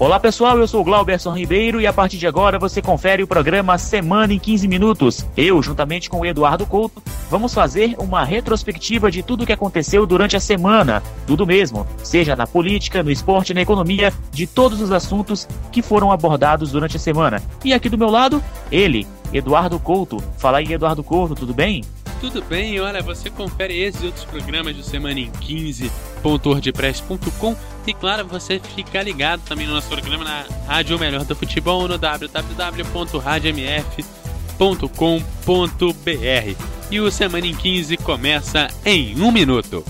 Olá pessoal, eu sou o Glauberson Ribeiro e a partir de agora você confere o programa Semana em 15 Minutos. Eu, juntamente com o Eduardo Couto, vamos fazer uma retrospectiva de tudo o que aconteceu durante a semana. Tudo mesmo, seja na política, no esporte, na economia, de todos os assuntos que foram abordados durante a semana. E aqui do meu lado, ele, Eduardo Couto. Fala aí, Eduardo Couto, tudo bem? Tudo bem, olha, você confere esses e outros programas do Semana em 15.wordpress.com e claro, você fica ligado também no nosso programa na Rádio Melhor do Futebol no www.radiomf.com.br. E o Semana em 15 começa em um minuto.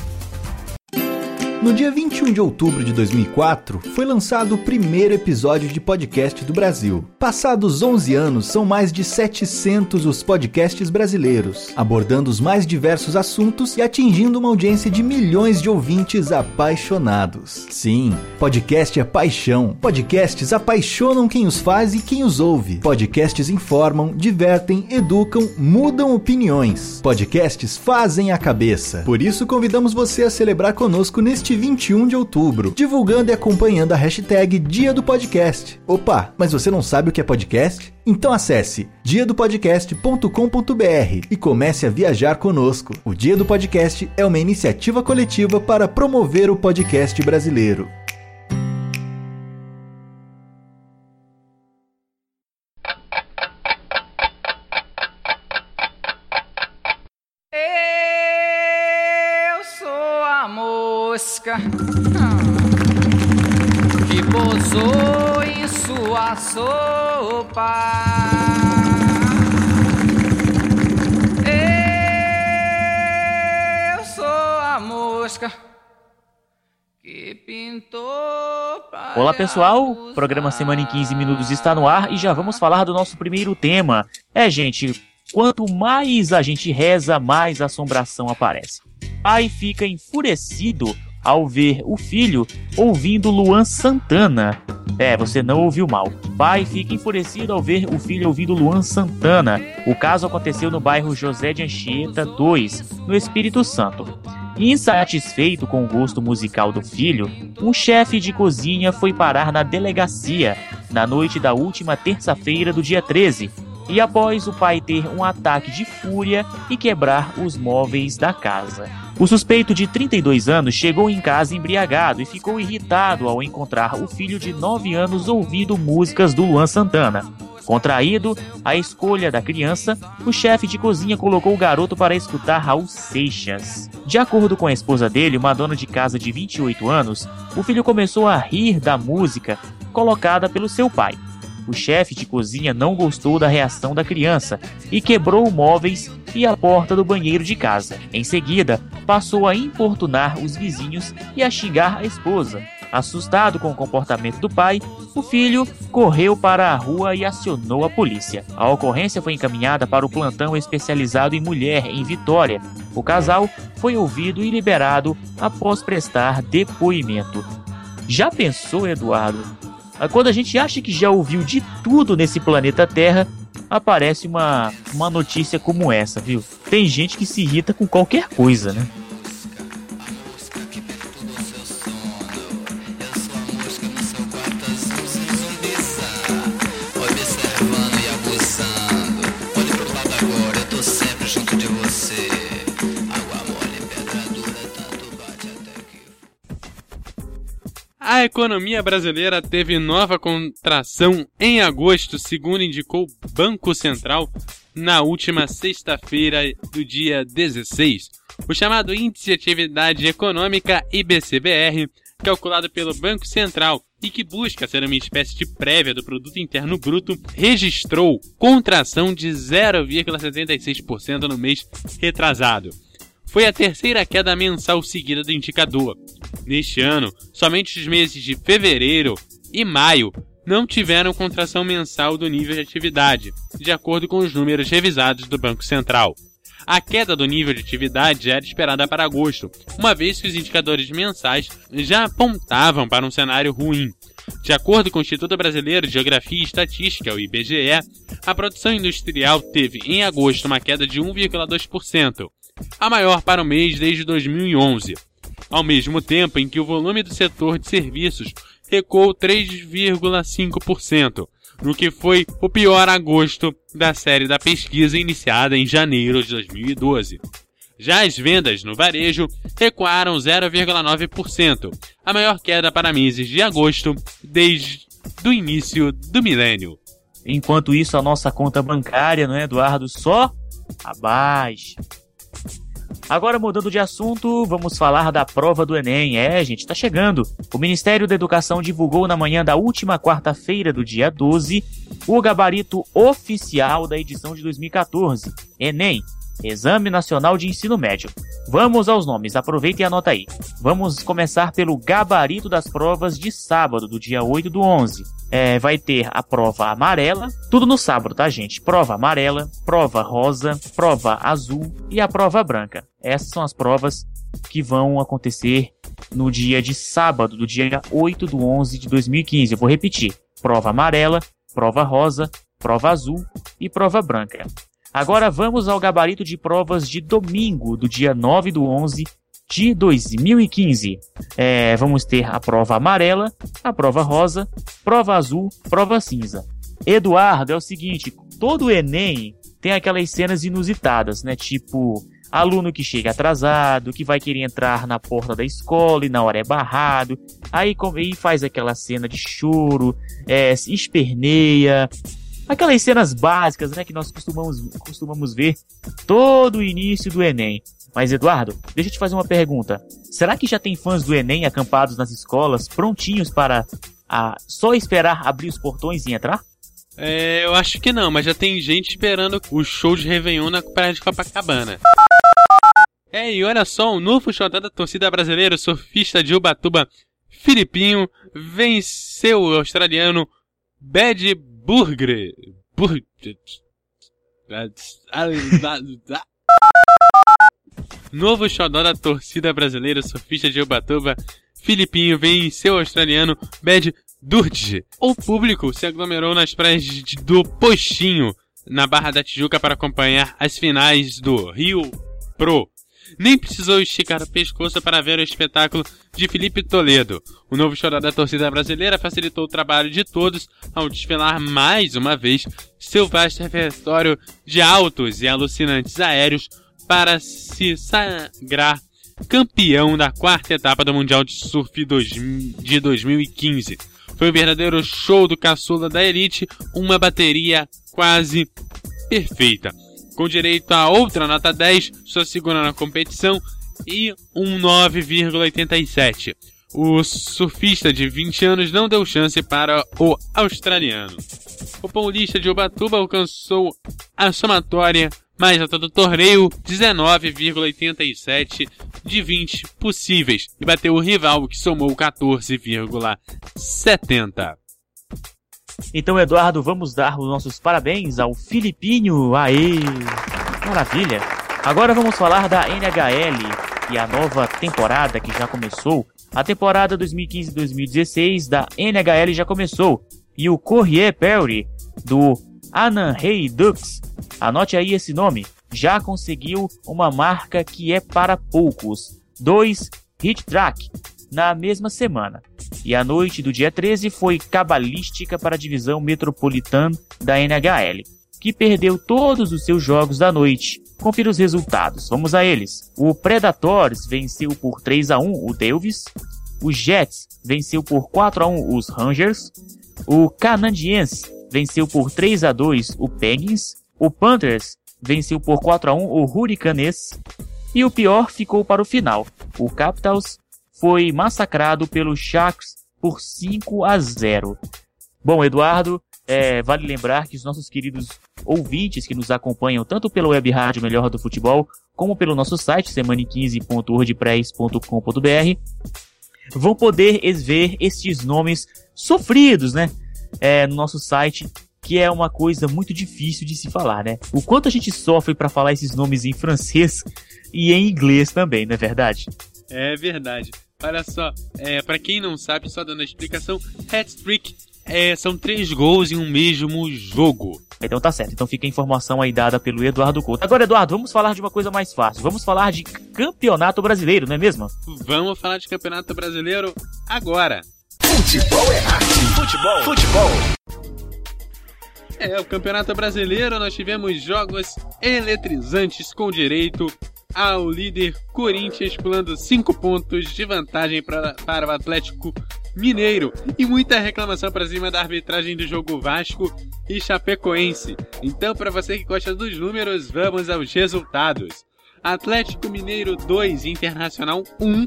No dia 21 de outubro de 2004, foi lançado o primeiro episódio de podcast do Brasil. Passados 11 anos, são mais de 700 os podcasts brasileiros, abordando os mais diversos assuntos e atingindo uma audiência de milhões de ouvintes apaixonados. Sim, podcast é paixão. Podcasts apaixonam quem os faz e quem os ouve. Podcasts informam, divertem, educam, mudam opiniões. Podcasts fazem a cabeça. Por isso, convidamos você a celebrar conosco neste 21 de outubro, divulgando e acompanhando a hashtag Dia do Podcast. Opa, mas você não sabe o que é podcast? Então acesse diadopodcast.com.br e comece a viajar conosco. O Dia do Podcast é uma iniciativa coletiva para promover o podcast brasileiro. Olá pessoal, o programa Semana em 15 Minutos está no ar e já vamos falar do nosso primeiro tema. É, gente, quanto mais a gente reza, mais assombração aparece. Pai fica enfurecido ao ver o filho ouvindo Luan Santana. É, você não ouviu mal. Pai fica enfurecido ao ver o filho ouvindo Luan Santana. O caso aconteceu no bairro José de Anchieta 2, no Espírito Santo. Insatisfeito com o gosto musical do filho, um chefe de cozinha foi parar na delegacia na noite da última terça-feira do dia 13, e após o pai ter um ataque de fúria e quebrar os móveis da casa. O suspeito de 32 anos chegou em casa embriagado e ficou irritado ao encontrar o filho de 9 anos ouvindo músicas do Luan Santana. Contraído a escolha da criança, o chefe de cozinha colocou o garoto para escutar Raul Seixas. De acordo com a esposa dele, uma dona de casa de 28 anos, o filho começou a rir da música colocada pelo seu pai. O chefe de cozinha não gostou da reação da criança e quebrou móveis e a porta do banheiro de casa. Em seguida, passou a importunar os vizinhos e a xingar a esposa. Assustado com o comportamento do pai, o filho correu para a rua e acionou a polícia. A ocorrência foi encaminhada para o plantão especializado em mulher em Vitória. O casal foi ouvido e liberado após prestar depoimento. Já pensou, Eduardo, quando a gente acha que já ouviu de tudo nesse planeta Terra, aparece uma, uma notícia como essa, viu? Tem gente que se irrita com qualquer coisa, né? A economia brasileira teve nova contração em agosto, segundo indicou o Banco Central na última sexta-feira do dia 16. O chamado Índice de Atividade Econômica IBCBR, calculado pelo Banco Central e que busca ser uma espécie de prévia do produto interno bruto, registrou contração de 0,76% no mês retrasado foi a terceira queda mensal seguida do indicador. Neste ano, somente os meses de fevereiro e maio não tiveram contração mensal do nível de atividade, de acordo com os números revisados do Banco Central. A queda do nível de atividade era esperada para agosto, uma vez que os indicadores mensais já apontavam para um cenário ruim. De acordo com o Instituto Brasileiro de Geografia e Estatística, o IBGE, a produção industrial teve em agosto uma queda de 1,2%, a maior para o mês desde 2011, ao mesmo tempo em que o volume do setor de serviços recuou 3,5%, no que foi o pior agosto da série da pesquisa iniciada em janeiro de 2012. Já as vendas no varejo recuaram 0,9%, a maior queda para meses de agosto desde o início do milênio. Enquanto isso, a nossa conta bancária, não é, Eduardo? Só abaixo. Agora mudando de assunto, vamos falar da prova do Enem. É, gente, tá chegando. O Ministério da Educação divulgou na manhã da última quarta-feira do dia 12 o gabarito oficial da edição de 2014. Enem, Exame Nacional de Ensino Médio. Vamos aos nomes, aproveita e anota aí. Vamos começar pelo gabarito das provas de sábado, do dia 8 do 11. É, vai ter a prova amarela, tudo no sábado, tá, gente? Prova amarela, prova rosa, prova azul e a prova branca. Essas são as provas que vão acontecer no dia de sábado, do dia 8 do 11 de 2015. Eu vou repetir: prova amarela, prova rosa, prova azul e prova branca. Agora vamos ao gabarito de provas de domingo, do dia 9 do 11 de 2015. É, vamos ter a prova amarela, a prova rosa, prova azul, prova cinza. Eduardo, é o seguinte, todo Enem tem aquelas cenas inusitadas, né? Tipo, aluno que chega atrasado, que vai querer entrar na porta da escola e na hora é barrado, aí, aí faz aquela cena de choro, é, esperneia, Aquelas cenas básicas, né, que nós costumamos, costumamos ver todo o início do Enem. Mas, Eduardo, deixa eu te fazer uma pergunta. Será que já tem fãs do Enem acampados nas escolas, prontinhos para a, só esperar abrir os portões e entrar? É, eu acho que não, mas já tem gente esperando o show de Réveillon na praia de Copacabana. É, e olha só, o novo xodó da torcida brasileira, o surfista de Ubatuba, Filipinho, venceu o australiano Bad Burger. Novo xodó da torcida brasileira, surfista de Ubatuba, Filipinho venceu o australiano Bad Durge. O público se aglomerou nas praias do Postinho, na Barra da Tijuca, para acompanhar as finais do Rio Pro nem precisou esticar o pescoço para ver o espetáculo de Felipe Toledo. O novo chorar da torcida brasileira facilitou o trabalho de todos ao desfilar mais uma vez seu vasto repertório de altos e alucinantes aéreos para se sagrar campeão da quarta etapa do Mundial de Surf de 2015. Foi um verdadeiro show do caçula da elite, uma bateria quase perfeita com direito a outra nota 10, sua segunda na competição, e um 9,87. O surfista de 20 anos não deu chance para o australiano. O paulista de Ubatuba alcançou a somatória mais alta do torneio, 19,87 de 20 possíveis, e bateu o rival que somou 14,70. Então, Eduardo, vamos dar os nossos parabéns ao Filipinho. Aê! Maravilha! Agora vamos falar da NHL e a nova temporada que já começou. A temporada 2015-2016 da NHL já começou. E o Corrier Perry, do Anaheim Ducks, anote aí esse nome, já conseguiu uma marca que é para poucos. Dois hit track na mesma semana. E a noite do dia 13 foi cabalística para a divisão metropolitana da NHL, que perdeu todos os seus jogos da noite. Confira os resultados, vamos a eles. O Predators venceu por 3 a 1 o Delvis, o Jets venceu por 4 a 1 os Rangers, o Canadiens venceu por 3 a 2 o Penguins, o Panthers venceu por 4 a 1 o Hurricanes e o pior ficou para o final. O Capitals foi massacrado pelo Sharks por 5 a 0. Bom, Eduardo, é, vale lembrar que os nossos queridos ouvintes que nos acompanham tanto pelo web rádio Melhor do Futebol, como pelo nosso site semana15.wordpress.com.br, vão poder ver estes nomes sofridos, né? É, no nosso site, que é uma coisa muito difícil de se falar, né? O quanto a gente sofre para falar esses nomes em francês e em inglês também, não é verdade? É verdade. Olha só, é, para quem não sabe, só dando a explicação, hat-trick é, são três gols em um mesmo jogo. Então tá certo, então fica a informação aí dada pelo Eduardo Couto. Agora, Eduardo, vamos falar de uma coisa mais fácil. Vamos falar de campeonato brasileiro, não é mesmo? Vamos falar de campeonato brasileiro agora. Futebol é arte. Futebol. Futebol. É, o Campeonato Brasileiro nós tivemos jogos eletrizantes com direito ao líder Corinthians pulando 5 pontos de vantagem pra, para o Atlético Mineiro e muita reclamação para cima da arbitragem do jogo Vasco e Chapecoense. Então, para você que gosta dos números, vamos aos resultados. Atlético Mineiro 2, Internacional 1,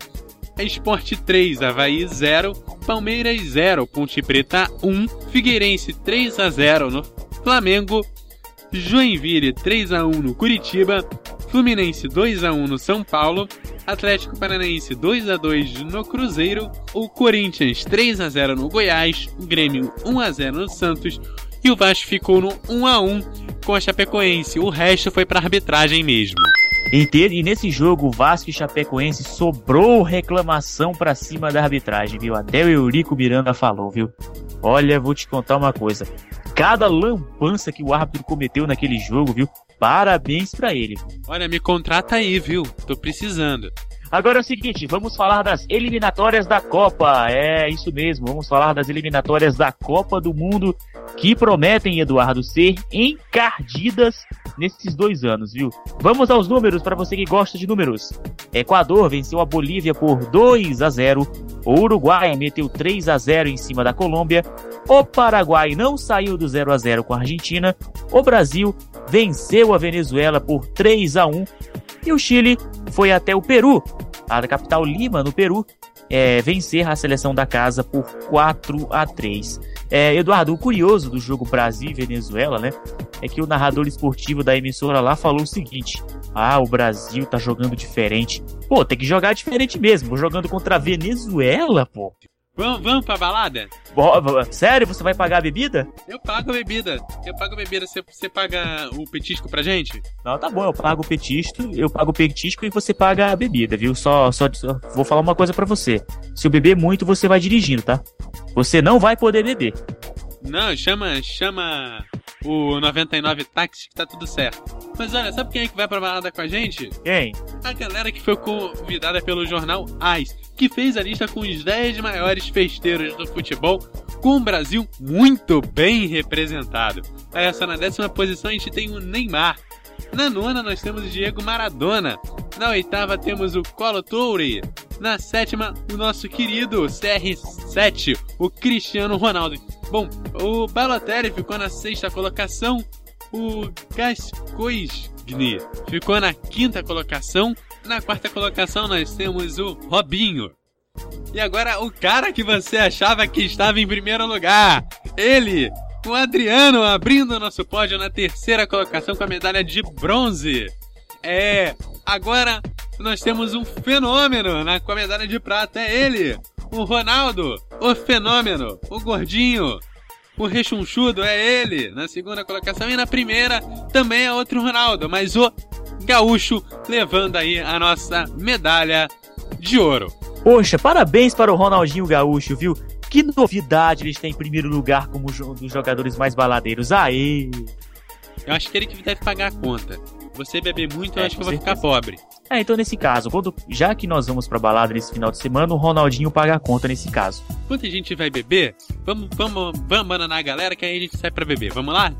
Esporte 3, Havaí 0, Palmeiras 0, Ponte Preta 1, Figueirense 3 a 0 no Flamengo, Joinville 3 a 1 no Curitiba, Fluminense 2 a 1 no São Paulo, Atlético Paranaense 2 a 2 no Cruzeiro, o Corinthians 3 a 0 no Goiás, o Grêmio 1 a 0 no Santos e o Vasco ficou no 1 a 1 com a Chapecoense. O resto foi para arbitragem mesmo. E nesse jogo, o Vasco e Chapecoense sobrou reclamação pra cima da arbitragem, viu? Até o Eurico Miranda falou, viu? Olha, vou te contar uma coisa. Cada lambança que o árbitro cometeu naquele jogo, viu? Parabéns pra ele. Olha, me contrata aí, viu? Tô precisando. Agora é o seguinte, vamos falar das eliminatórias da Copa. É isso mesmo, vamos falar das eliminatórias da Copa do Mundo que prometem, Eduardo, ser encardidas nesses dois anos, viu? Vamos aos números para você que gosta de números. Equador venceu a Bolívia por 2 a 0. O Uruguai meteu 3 a 0 em cima da Colômbia. O Paraguai não saiu do 0 a 0 com a Argentina. O Brasil venceu a Venezuela por 3 a 1 e o Chile foi até o Peru, a capital Lima, no Peru, é, vencer a seleção da casa por 4 a 3. É, Eduardo, o curioso do jogo Brasil e Venezuela, né, é que o narrador esportivo da emissora lá falou o seguinte: Ah, o Brasil tá jogando diferente. Pô, tem que jogar diferente mesmo, jogando contra a Venezuela, pô. Vamos, vamos pra balada? Sério, você vai pagar a bebida? Eu pago a bebida. Eu pago a bebida. Você, você paga o petisco pra gente? Não, tá bom, eu pago o petisco, eu pago o petisco e você paga a bebida, viu? Só, só, só vou falar uma coisa pra você. Se eu beber muito, você vai dirigindo, tá? Você não vai poder beber. Não, chama, chama o 99 táxi que tá tudo certo. Mas olha, sabe quem é que vai pra balada com a gente? Quem? A galera que foi convidada pelo jornal AIS, que fez a lista com os 10 maiores festeiros do futebol, com o Brasil muito bem representado. Olha só, na décima posição a gente tem o Neymar. Na nona nós temos o Diego Maradona. Na oitava temos o Colo Toure. Na sétima, o nosso querido CR7, o Cristiano Ronaldo. Bom, o Balotelli ficou na sexta colocação. O Gascoigne ficou na quinta colocação. Na quarta colocação nós temos o Robinho. E agora o cara que você achava que estava em primeiro lugar. Ele, o Adriano, abrindo o nosso pódio na terceira colocação com a medalha de bronze. É, agora nós temos um fenômeno na, com a medalha de prata. É ele, o Ronaldo, o fenômeno, o gordinho. O rechonchudo é ele na segunda colocação e na primeira também é outro Ronaldo, mas o gaúcho levando aí a nossa medalha de ouro. Poxa, parabéns para o Ronaldinho Gaúcho, viu? Que novidade ele está em primeiro lugar como um dos jogadores mais baladeiros. Aê! Eu acho que ele que deve pagar a conta. Você beber muito, eu É, acho que eu vou ficar pobre. É, então nesse caso, quando, já que nós vamos pra balada nesse final de semana, o Ronaldinho paga a conta nesse caso. Enquanto a gente vai beber, vamos, vamos, vamos abandonar a galera que aí a gente sai pra beber. Vamos lá?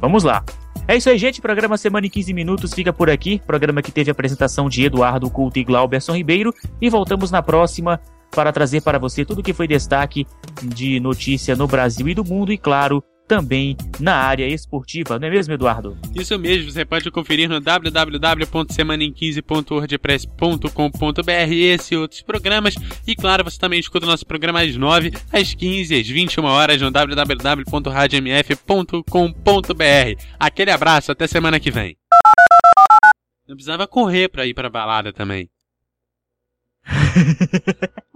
Vamos lá. É isso aí, gente. Programa Semana em 15 Minutos fica por aqui. Programa que teve a apresentação de Eduardo Couto e Glauberson Ribeiro. E voltamos na próxima para trazer para você tudo que foi destaque de notícia no Brasil e do mundo. E claro, também na área esportiva. Não é mesmo, Eduardo? Isso mesmo, você pode conferir no www.semanem15.wordpress.com.br esse e outros programas. E claro, você também escuta o nosso programa às 9, às 15, às 21 horas no www.radiomf.com.br. Aquele abraço, até semana que vem. Não precisava correr pra ir pra balada também.